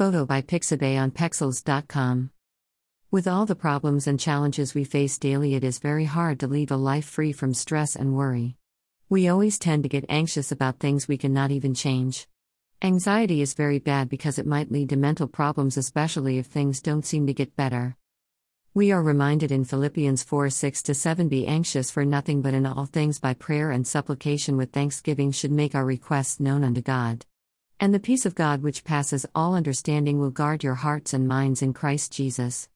Photo by Pixabay on Pexels.com. With all the problems and challenges we face daily, it is very hard to lead a life free from stress and worry. We always tend to get anxious about things we cannot even change. Anxiety is very bad because it might lead to mental problems, especially if things don't seem to get better. We are reminded in Philippians 4 6 7 Be anxious for nothing but in all things by prayer and supplication with thanksgiving should make our requests known unto God. And the peace of God which passes all understanding will guard your hearts and minds in Christ Jesus.